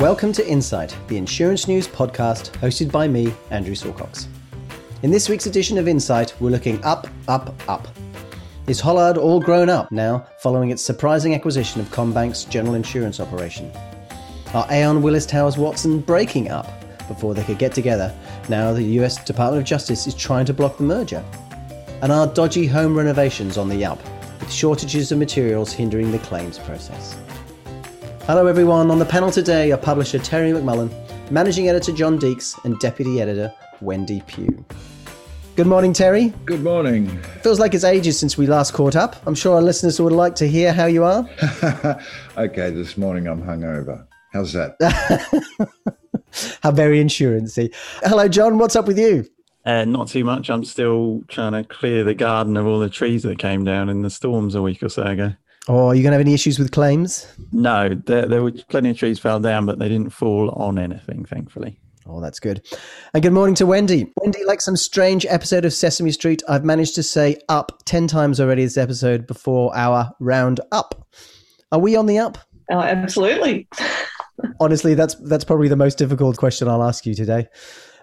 Welcome to Insight, the insurance news podcast hosted by me, Andrew Silcox. In this week's edition of Insight, we're looking up, up, up. Is Hollard all grown up now following its surprising acquisition of CommBank's general insurance operation? Are Aon Willis Towers Watson breaking up before they could get together now the US Department of Justice is trying to block the merger? And are dodgy home renovations on the up, with shortages of materials hindering the claims process? Hello, everyone. On the panel today are publisher Terry McMullen, managing editor John Deeks, and deputy editor Wendy Pugh. Good morning, Terry. Good morning. Feels like it's ages since we last caught up. I'm sure our listeners would like to hear how you are. okay, this morning I'm hungover. How's that? how very insurancy. Hello, John. What's up with you? Uh, not too much. I'm still trying to clear the garden of all the trees that came down in the storms a week or so ago. Or are you going to have any issues with claims? No, there, there were plenty of trees fell down, but they didn't fall on anything, thankfully. Oh, that's good. And good morning to Wendy. Wendy, like some strange episode of Sesame Street, I've managed to say up 10 times already this episode before our round up. Are we on the up? Oh, absolutely. Honestly, that's that's probably the most difficult question I'll ask you today.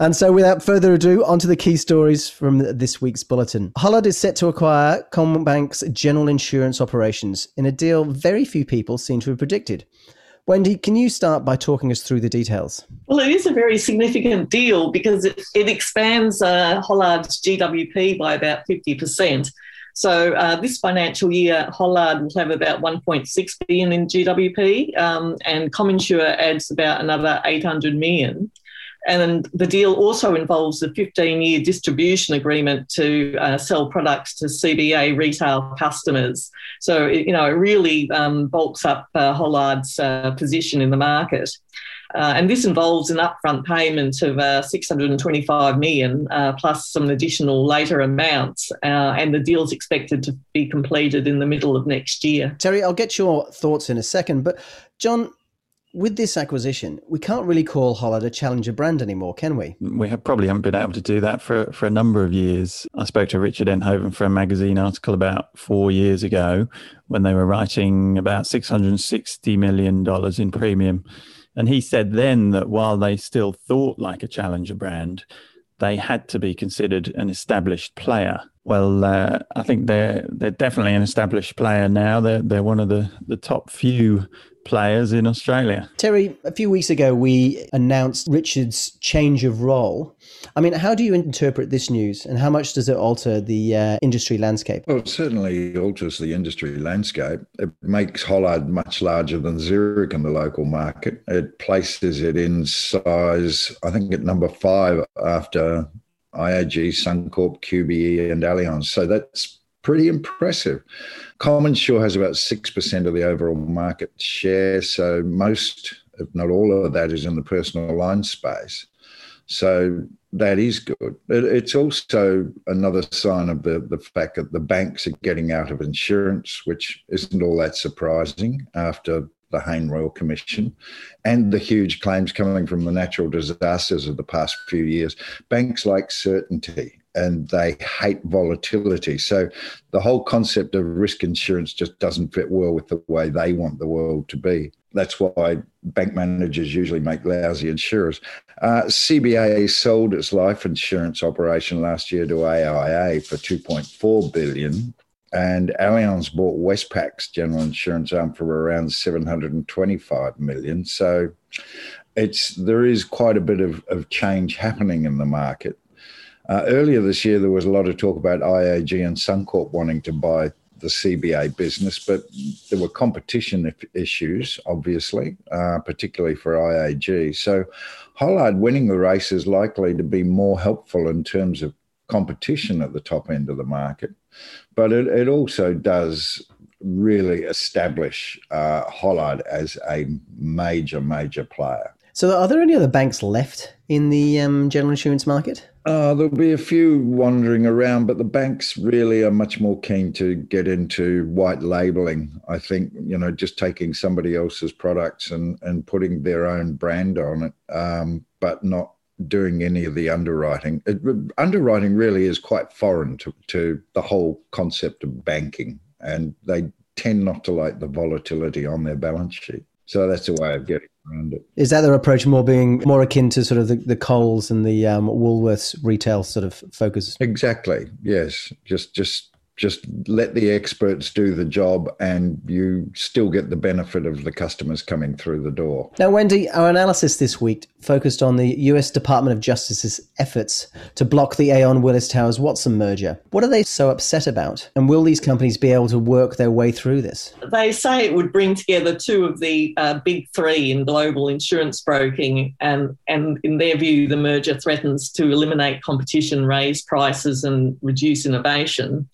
And so, without further ado, on to the key stories from this week's bulletin. Hollard is set to acquire CommBank's general insurance operations in a deal very few people seem to have predicted. Wendy, can you start by talking us through the details? Well, it is a very significant deal because it, it expands uh, Hollard's GWP by about 50%. So uh, this financial year, Hollard will have about 1.6 billion in GWP, um, and CommInsure adds about another 800 million. And the deal also involves a 15 year distribution agreement to uh, sell products to CBA retail customers. So, it, you know, it really um, bulks up uh, Hollard's uh, position in the market. Uh, and this involves an upfront payment of uh, 625 million uh, plus some additional later amounts. Uh, and the deal is expected to be completed in the middle of next year. Terry, I'll get your thoughts in a second. But, John, with this acquisition, we can't really call Hollard a challenger brand anymore, can we? We have probably haven't been able to do that for, for a number of years. I spoke to Richard Enthoven for a magazine article about four years ago when they were writing about $660 million in premium. And he said then that while they still thought like a challenger brand, they had to be considered an established player. Well, uh, I think they're they're definitely an established player now. They're they're one of the, the top few players in Australia. Terry, a few weeks ago, we announced Richard's change of role. I mean, how do you interpret this news and how much does it alter the uh, industry landscape? Well, it certainly alters the industry landscape. It makes Hollard much larger than Zurich in the local market. It places it in size, I think, at number five after IAG, Suncorp, QBE, and Allianz. So that's pretty impressive. CommInsure has about 6% of the overall market share. So most, if not all of that, is in the personal line space. So that is good. It's also another sign of the, the fact that the banks are getting out of insurance, which isn't all that surprising after the Hayne Royal Commission and the huge claims coming from the natural disasters of the past few years. Banks like certainty and they hate volatility. So the whole concept of risk insurance just doesn't fit well with the way they want the world to be. That's why bank managers usually make lousy insurers. Uh, CBA sold its life insurance operation last year to AIA for 2.4 billion, and Allianz bought Westpac's general insurance arm for around 725 million. So it's there is quite a bit of, of change happening in the market. Uh, earlier this year, there was a lot of talk about IAG and Suncorp wanting to buy the CBA business, but there were competition issues, obviously, uh, particularly for IAG. So Hollard winning the race is likely to be more helpful in terms of competition at the top end of the market, but it, it also does really establish uh, Hollard as a major, major player. So, are there any other banks left in the um, general insurance market? Uh, there'll be a few wandering around, but the banks really are much more keen to get into white labeling. I think, you know, just taking somebody else's products and, and putting their own brand on it, um, but not doing any of the underwriting. It, underwriting really is quite foreign to, to the whole concept of banking, and they tend not to like the volatility on their balance sheet. So that's a way of getting around it. Is that their approach more being more akin to sort of the, the Coles and the um, Woolworths retail sort of focus? Exactly. Yes. Just just just let the experts do the job and you still get the benefit of the customers coming through the door. Now, Wendy, our analysis this week focused on the US Department of Justice's efforts to block the Aon Willis Towers Watson merger. What are they so upset about? And will these companies be able to work their way through this? They say it would bring together two of the uh, big three in global insurance broking, and, and in their view, the merger threatens to eliminate competition, raise prices, and reduce innovation.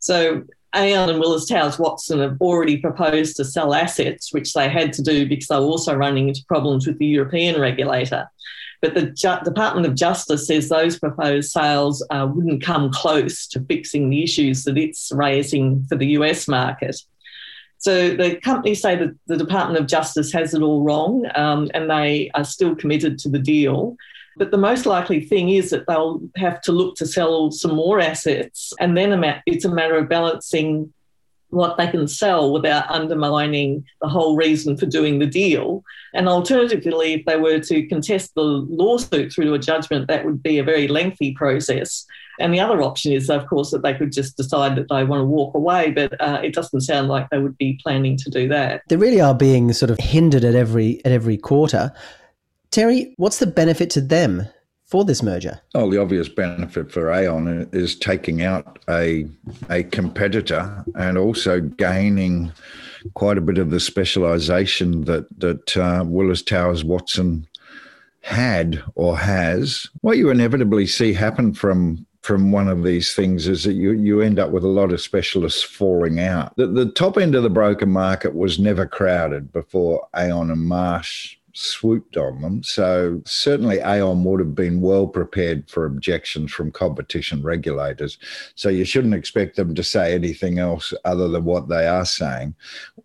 So Aon and Willis Towers Watson have already proposed to sell assets, which they had to do because they were also running into problems with the European regulator. But the Ju- Department of Justice says those proposed sales uh, wouldn't come close to fixing the issues that it's raising for the US market. So the companies say that the Department of Justice has it all wrong um, and they are still committed to the deal. But the most likely thing is that they'll have to look to sell some more assets, and then it's a matter of balancing what they can sell without undermining the whole reason for doing the deal. And alternatively, if they were to contest the lawsuit through to a judgment, that would be a very lengthy process. And the other option is, of course, that they could just decide that they want to walk away, but uh, it doesn't sound like they would be planning to do that. They really are being sort of hindered at every at every quarter. Terry, what's the benefit to them for this merger? Oh, the obvious benefit for Aon is taking out a a competitor and also gaining quite a bit of the specialisation that that uh, Willis Towers Watson had or has. What you inevitably see happen from from one of these things is that you, you end up with a lot of specialists falling out. The, the top end of the broker market was never crowded before Aon and Marsh swooped on them. So certainly Aon would have been well prepared for objections from competition regulators. So you shouldn't expect them to say anything else other than what they are saying.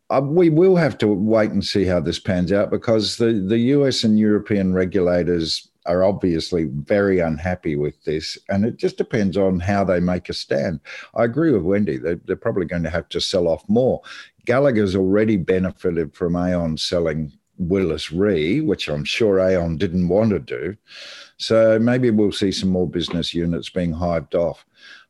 Uh, we will have to wait and see how this pans out because the, the US and European regulators are obviously very unhappy with this, and it just depends on how they make a stand. I agree with Wendy; they're, they're probably going to have to sell off more. Gallagher's already benefited from Aon selling Willis Re, which I'm sure Aon didn't want to do. So maybe we'll see some more business units being hived off.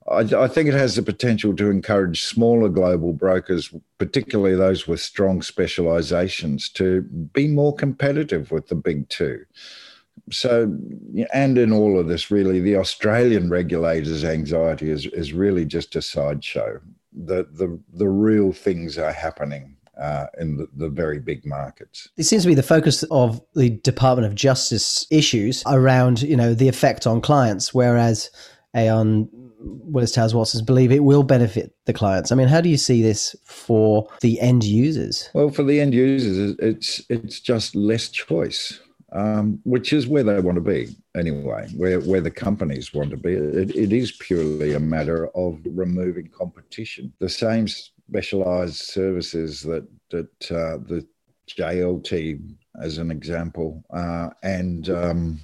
I, I, think it has the potential to encourage smaller global brokers, particularly those with strong specializations, to be more competitive with the big two. So, and in all of this, really, the Australian regulators' anxiety is, is really just a sideshow. The, the, the real things are happening uh, in the, the, very big markets. It seems to be the focus of the Department of Justice issues around, you know, the effect on clients, whereas Aon Willis Towers Watson's believe it will benefit the clients. I mean, how do you see this for the end users? Well, for the end users, it's it's just less choice. Um, which is where they want to be anyway, where, where the companies want to be. It, it is purely a matter of removing competition. The same specialized services that that uh, the JLT, as an example, uh, and um,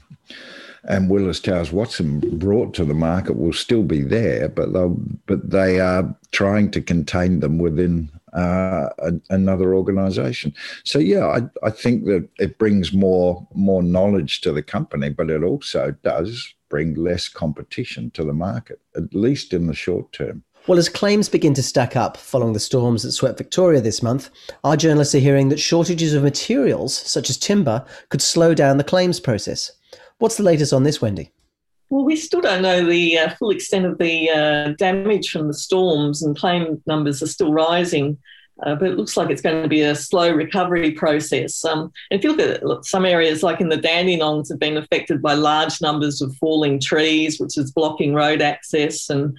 and Willis Towers Watson brought to the market will still be there, but they but they are trying to contain them within uh, a, another organisation. So yeah, I, I think that it brings more more knowledge to the company, but it also does bring less competition to the market, at least in the short term. Well, as claims begin to stack up following the storms that swept Victoria this month, our journalists are hearing that shortages of materials, such as timber, could slow down the claims process. What's the latest on this, Wendy? Well, we still don't know the uh, full extent of the uh, damage from the storms, and claim numbers are still rising. Uh, but it looks like it's going to be a slow recovery process. Um, and if you look at some areas, like in the Dandenongs, have been affected by large numbers of falling trees, which is blocking road access and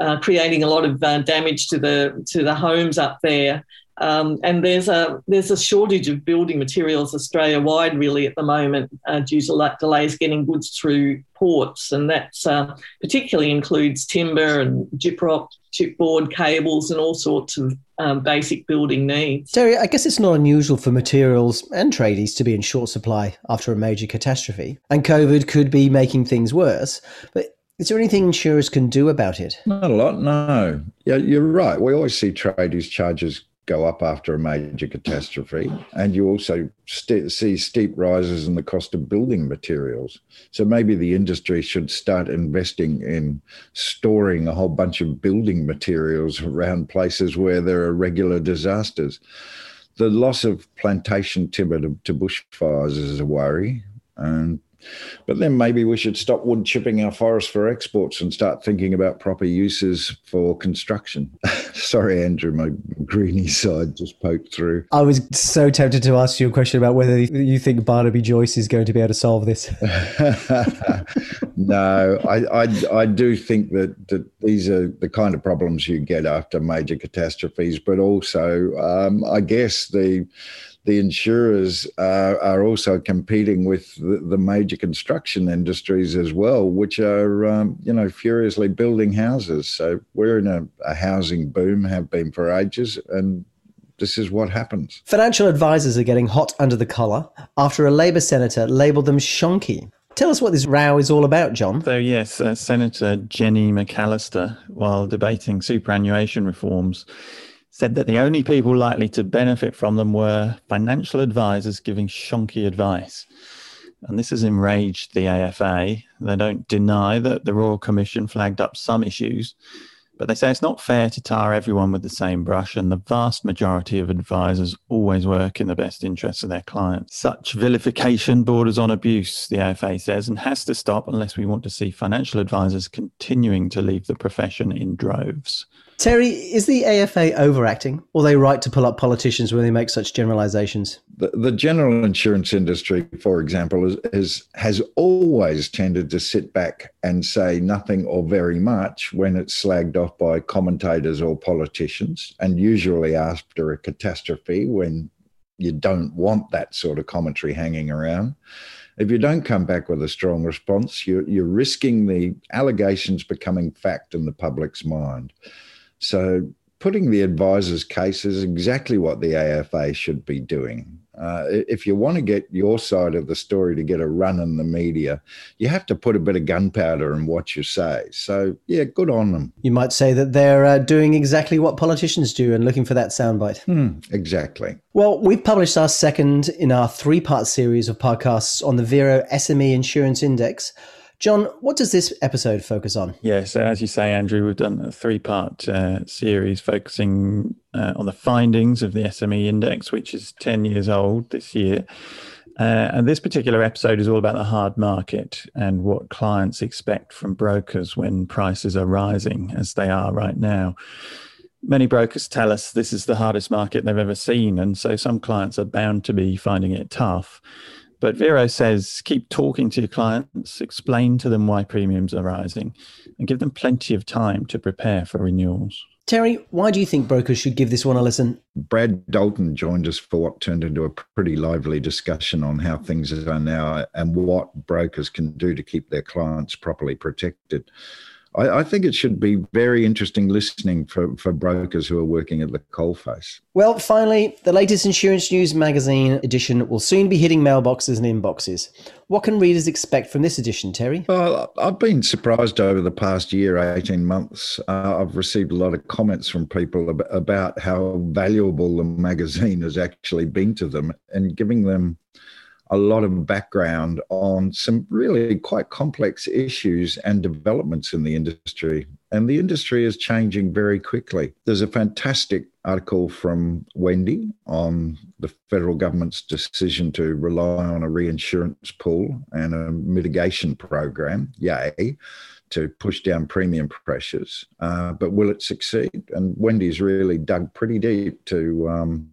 uh, creating a lot of uh, damage to the to the homes up there. Um, and there's a there's a shortage of building materials Australia wide really at the moment uh, due to delays getting goods through ports, and that uh, particularly includes timber and gyprock, chipboard, cables, and all sorts of um, basic building needs. Terry, I guess it's not unusual for materials and tradies to be in short supply after a major catastrophe, and COVID could be making things worse. But is there anything insurers can do about it? Not a lot, no. Yeah, you're right. We always see tradies charges go up after a major catastrophe, and you also st- see steep rises in the cost of building materials. So maybe the industry should start investing in storing a whole bunch of building materials around places where there are regular disasters. The loss of plantation timber to, to bushfires is a worry. And but then maybe we should stop wood chipping our forests for exports and start thinking about proper uses for construction. Sorry, Andrew, my greeny side just poked through. I was so tempted to ask you a question about whether you think Barnaby Joyce is going to be able to solve this. no, I, I, I do think that, that these are the kind of problems you get after major catastrophes, but also, um, I guess the the insurers are, are also competing with the, the, major construction industries as well, which are um, you know furiously building houses. So we're in a, a housing boom, have been for ages, and this is what happens. Financial advisors are getting hot under the collar after a Labour senator labelled them shonky. Tell us what this row is all about, John. So, yes, uh, Senator Jenny McAllister, while debating superannuation reforms, said that the only people likely to benefit from them were financial advisors giving shonky advice. And this has enraged the AFA. They don't deny that the Royal Commission flagged up some issues, but they say it's not fair to tar everyone with the same brush, and the vast majority of advisors always work in the best interests of their clients. Such vilification borders on abuse, the AFA says, and has to stop unless we want to see financial advisors continuing to leave the profession in droves. Terry, is the AFA overacting, or they right to pull up politicians when they make such generalizations? The, the general insurance industry, for example, is, is, has always tended to sit back and say nothing or very much when it's slagged off by commentators or politicians, and usually after a catastrophe when you don't want that sort of commentary hanging around. If you don't come back with a strong response, you're, you're risking the allegations becoming fact in the public's mind. So putting the advisor's case is exactly what the AFA should be doing. Uh, if you want to get your side of the story to get a run in the media, you have to put a bit of gunpowder in what you say. So, yeah, good on them. You might say that they're uh, doing exactly what politicians do and looking for that soundbite. Hmm, exactly. Well, we've published our second in our three part series of podcasts on the Vero SME Insurance Index. John, what does this episode focus on? Yeah, so as you say, Andrew, we've done a three part uh, series focusing uh, on the findings of the SME index, which is 10 years old this year. Uh, and this particular episode is all about the hard market and what clients expect from brokers when prices are rising, as they are right now. Many brokers tell us this is the hardest market they've ever seen. And so some clients are bound to be finding it tough. But Vero says keep talking to your clients, explain to them why premiums are rising, and give them plenty of time to prepare for renewals. Terry, why do you think brokers should give this one a listen? Brad Dalton joined us for what turned into a pretty lively discussion on how things are now and what brokers can do to keep their clients properly protected. I, I, think it should be very interesting listening for, for brokers who are working at the coalface. Well, finally, the latest Insurance News magazine edition will soon be hitting mailboxes and inboxes. What can readers expect from this edition, Terry? Well, I've been surprised over the past year, 18 months. Uh, I've received a lot of comments from people ab- about how valuable the magazine has actually been to them and giving them a lot of background on some really quite complex issues and developments in the industry. And the industry is changing very quickly. There's a fantastic article from Wendy on the federal government's decision to rely on a reinsurance pool and a mitigation program, yay, to push down premium pressures. Uh, but will it succeed? And Wendy's really dug pretty deep to um,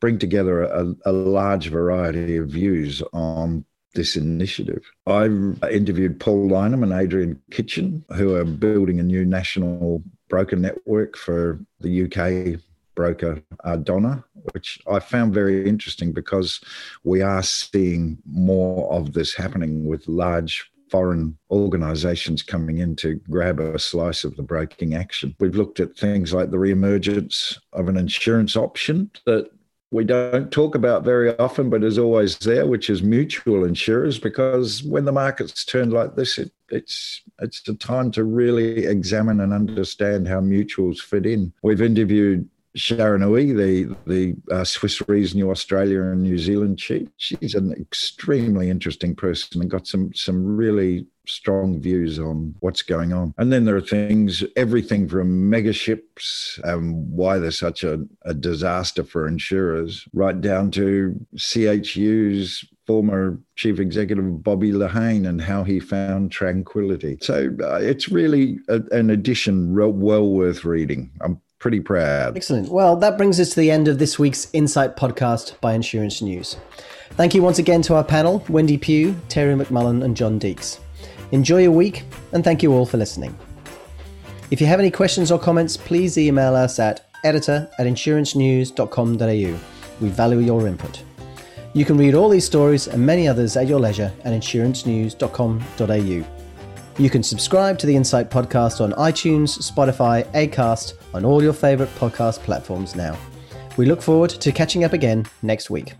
bring together a, a large variety of views on this initiative. I've interviewed Paul Lynham and Adrian Kitchen, who are building a new national broker network for the UK broker Ardonagh, which I found very interesting because we are seeing more of this happening with large foreign organisations coming in to grab a slice of the broking action. We've looked at things like the re-emergence of an insurance option that we don't talk about very often, but is always there, which is mutual insurers. Because when the markets turn like this, it, it's it's a time to really examine and understand how mutuals fit in. We've interviewed Sharanui, the the uh, Swiss Re's New Australia and New Zealand chief. She's an extremely interesting person and got some some really strong views on what's going on. And then there are things, everything from mega ships and why they're such a, a disaster for insurers, right down to CHU's former chief executive Bobby Lehane and how he found tranquility. So uh, it's really a, an edition well worth reading. I'm pretty proud. Excellent. Well, that brings us to the end of this week's Insight podcast by Insurance News. Thank you once again to our panel Wendy Pugh, Terry McMullen, and John Deeks. Enjoy your week, and thank you all for listening. If you have any questions or comments, please email us at editor at insurancenews.com.au. We value your input. You can read all these stories and many others at your leisure at insurancenews.com.au. You can subscribe to the Insight podcast on iTunes, Spotify, Acast, on all your favourite podcast platforms now. We look forward to catching up again next week.